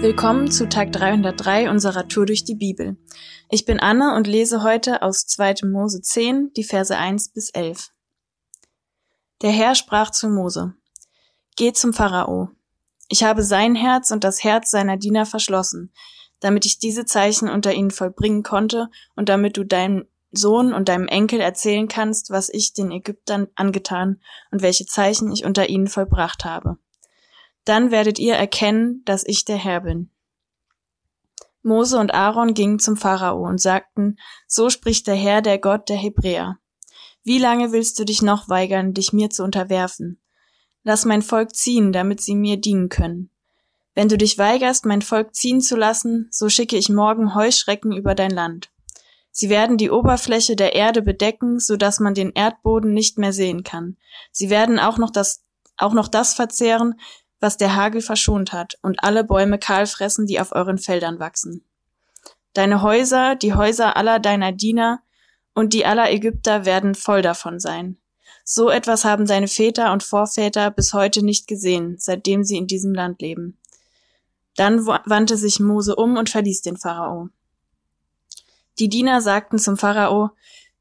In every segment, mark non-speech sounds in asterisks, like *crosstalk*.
Willkommen zu Tag 303 unserer Tour durch die Bibel. Ich bin Anne und lese heute aus 2. Mose 10, die Verse 1 bis 11. Der Herr sprach zu Mose, Geh zum Pharao. Ich habe sein Herz und das Herz seiner Diener verschlossen, damit ich diese Zeichen unter ihnen vollbringen konnte und damit du deinem Sohn und deinem Enkel erzählen kannst, was ich den Ägyptern angetan und welche Zeichen ich unter ihnen vollbracht habe. Dann werdet ihr erkennen, dass ich der Herr bin. Mose und Aaron gingen zum Pharao und sagten, so spricht der Herr, der Gott der Hebräer. Wie lange willst du dich noch weigern, dich mir zu unterwerfen? Lass mein Volk ziehen, damit sie mir dienen können. Wenn du dich weigerst, mein Volk ziehen zu lassen, so schicke ich morgen Heuschrecken über dein Land. Sie werden die Oberfläche der Erde bedecken, so dass man den Erdboden nicht mehr sehen kann. Sie werden auch noch das, auch noch das verzehren, was der Hagel verschont hat, und alle Bäume kahl fressen, die auf euren Feldern wachsen. Deine Häuser, die Häuser aller deiner Diener und die aller Ägypter werden voll davon sein. So etwas haben deine Väter und Vorväter bis heute nicht gesehen, seitdem sie in diesem Land leben. Dann wandte sich Mose um und verließ den Pharao. Die Diener sagten zum Pharao,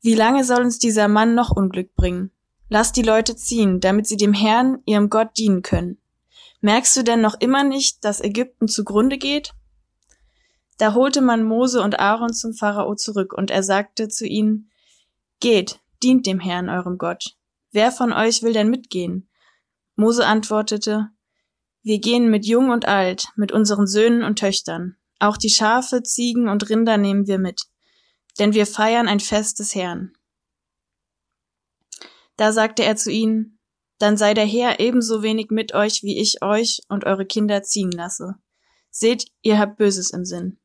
wie lange soll uns dieser Mann noch Unglück bringen? Lass die Leute ziehen, damit sie dem Herrn, ihrem Gott, dienen können. Merkst du denn noch immer nicht, dass Ägypten zugrunde geht? Da holte man Mose und Aaron zum Pharao zurück, und er sagte zu ihnen, Geht, dient dem Herrn, eurem Gott. Wer von euch will denn mitgehen? Mose antwortete, Wir gehen mit Jung und Alt, mit unseren Söhnen und Töchtern. Auch die Schafe, Ziegen und Rinder nehmen wir mit, denn wir feiern ein Fest des Herrn. Da sagte er zu ihnen, dann sei der Herr ebenso wenig mit euch, wie ich euch und eure Kinder ziehen lasse. Seht, ihr habt Böses im Sinn.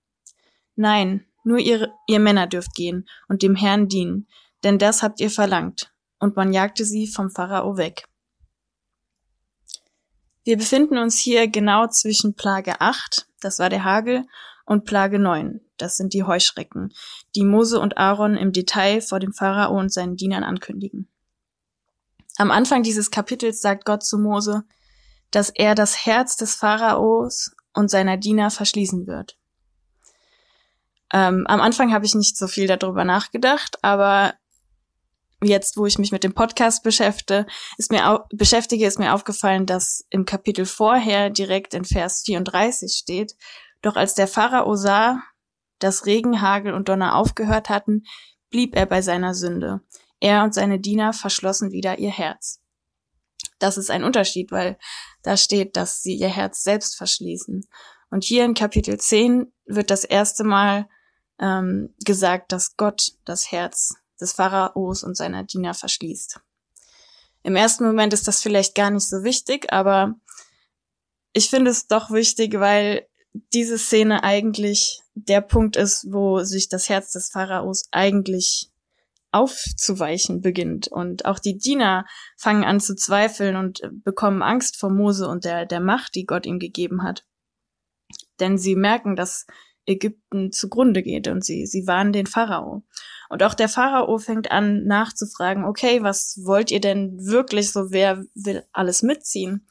Nein, nur ihr, ihr Männer dürft gehen und dem Herrn dienen, denn das habt ihr verlangt. Und man jagte sie vom Pharao weg. Wir befinden uns hier genau zwischen Plage 8, das war der Hagel, und Plage 9, das sind die Heuschrecken, die Mose und Aaron im Detail vor dem Pharao und seinen Dienern ankündigen. Am Anfang dieses Kapitels sagt Gott zu Mose, dass er das Herz des Pharaos und seiner Diener verschließen wird. Ähm, am Anfang habe ich nicht so viel darüber nachgedacht, aber jetzt, wo ich mich mit dem Podcast beschäftige, ist mir, beschäftige, ist mir aufgefallen, dass im Kapitel vorher direkt in Vers 34 steht, doch als der Pharao sah, dass Regen, Hagel und Donner aufgehört hatten, blieb er bei seiner Sünde. Er und seine Diener verschlossen wieder ihr Herz. Das ist ein Unterschied, weil da steht, dass sie ihr Herz selbst verschließen. Und hier in Kapitel 10 wird das erste Mal ähm, gesagt, dass Gott das Herz des Pharaos und seiner Diener verschließt. Im ersten Moment ist das vielleicht gar nicht so wichtig, aber ich finde es doch wichtig, weil diese Szene eigentlich der Punkt ist, wo sich das Herz des Pharaos eigentlich aufzuweichen beginnt. Und auch die Diener fangen an zu zweifeln und bekommen Angst vor Mose und der, der Macht, die Gott ihm gegeben hat. Denn sie merken, dass Ägypten zugrunde geht und sie, sie warnen den Pharao. Und auch der Pharao fängt an nachzufragen, okay, was wollt ihr denn wirklich so, wer will alles mitziehen?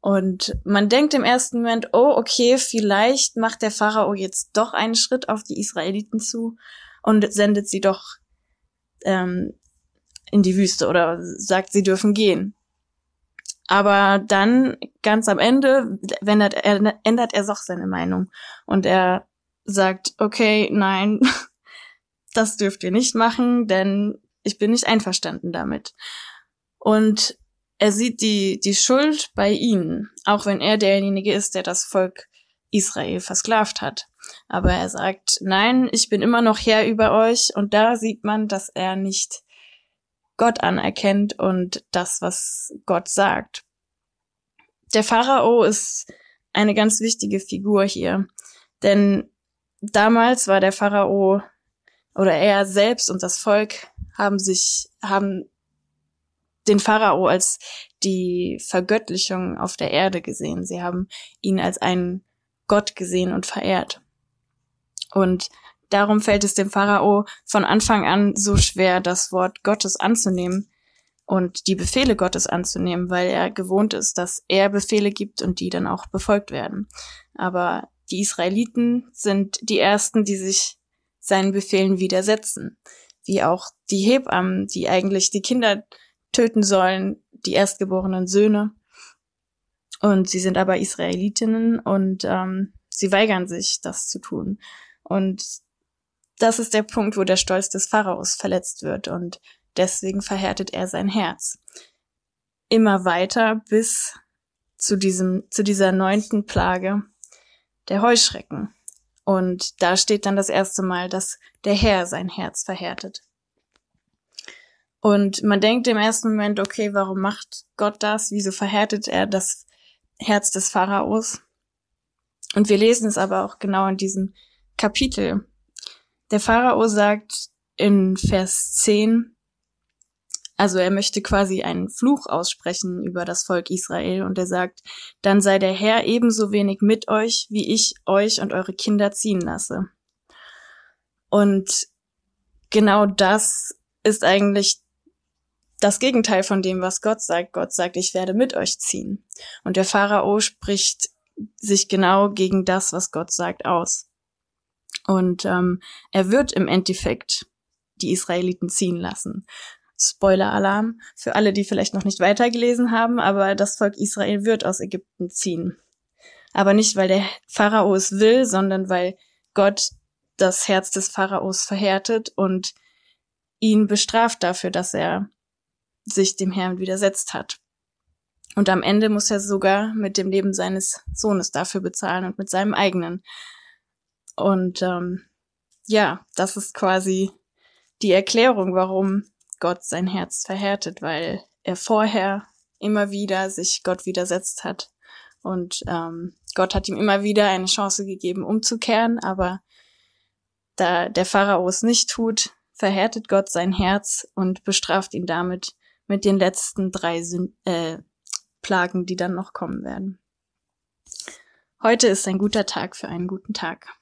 Und man denkt im ersten Moment, oh, okay, vielleicht macht der Pharao jetzt doch einen Schritt auf die Israeliten zu und sendet sie doch ähm, in die Wüste oder sagt, sie dürfen gehen. Aber dann, ganz am Ende, ändert er, ändert er doch seine Meinung. Und er sagt, okay, nein, *laughs* das dürft ihr nicht machen, denn ich bin nicht einverstanden damit. Und er sieht die, die Schuld bei ihnen, auch wenn er derjenige ist, der das Volk Israel versklavt hat. Aber er sagt, nein, ich bin immer noch Herr über euch. Und da sieht man, dass er nicht Gott anerkennt und das, was Gott sagt. Der Pharao ist eine ganz wichtige Figur hier. Denn damals war der Pharao oder er selbst und das Volk haben sich, haben den Pharao als die Vergöttlichung auf der Erde gesehen. Sie haben ihn als einen Gott gesehen und verehrt. Und darum fällt es dem Pharao von Anfang an so schwer, das Wort Gottes anzunehmen und die Befehle Gottes anzunehmen, weil er gewohnt ist, dass er Befehle gibt und die dann auch befolgt werden. Aber die Israeliten sind die ersten, die sich seinen Befehlen widersetzen. Wie auch die Hebammen, die eigentlich die Kinder töten sollen, die erstgeborenen Söhne. Und sie sind aber Israelitinnen und ähm, sie weigern sich, das zu tun. Und das ist der Punkt, wo der Stolz des Pharaos verletzt wird und deswegen verhärtet er sein Herz. Immer weiter bis zu diesem, zu dieser neunten Plage der Heuschrecken. Und da steht dann das erste Mal, dass der Herr sein Herz verhärtet. Und man denkt im ersten Moment, okay, warum macht Gott das? Wieso verhärtet er das Herz des Pharaos? Und wir lesen es aber auch genau in diesem Kapitel. Der Pharao sagt in Vers 10, also er möchte quasi einen Fluch aussprechen über das Volk Israel und er sagt, dann sei der Herr ebenso wenig mit euch, wie ich euch und eure Kinder ziehen lasse. Und genau das ist eigentlich das Gegenteil von dem, was Gott sagt. Gott sagt, ich werde mit euch ziehen. Und der Pharao spricht sich genau gegen das, was Gott sagt, aus. Und ähm, er wird im Endeffekt die Israeliten ziehen lassen. Spoiler-Alarm für alle, die vielleicht noch nicht weitergelesen haben, aber das Volk Israel wird aus Ägypten ziehen. Aber nicht, weil der Pharao es will, sondern weil Gott das Herz des Pharaos verhärtet und ihn bestraft dafür, dass er sich dem Herrn widersetzt hat. Und am Ende muss er sogar mit dem Leben seines Sohnes dafür bezahlen und mit seinem eigenen. Und ähm, ja, das ist quasi die Erklärung, warum Gott sein Herz verhärtet, weil er vorher immer wieder sich Gott widersetzt hat. Und ähm, Gott hat ihm immer wieder eine Chance gegeben, umzukehren, aber da der Pharao es nicht tut, verhärtet Gott sein Herz und bestraft ihn damit mit den letzten drei Sün äh, Plagen, die dann noch kommen werden. Heute ist ein guter Tag für einen guten Tag.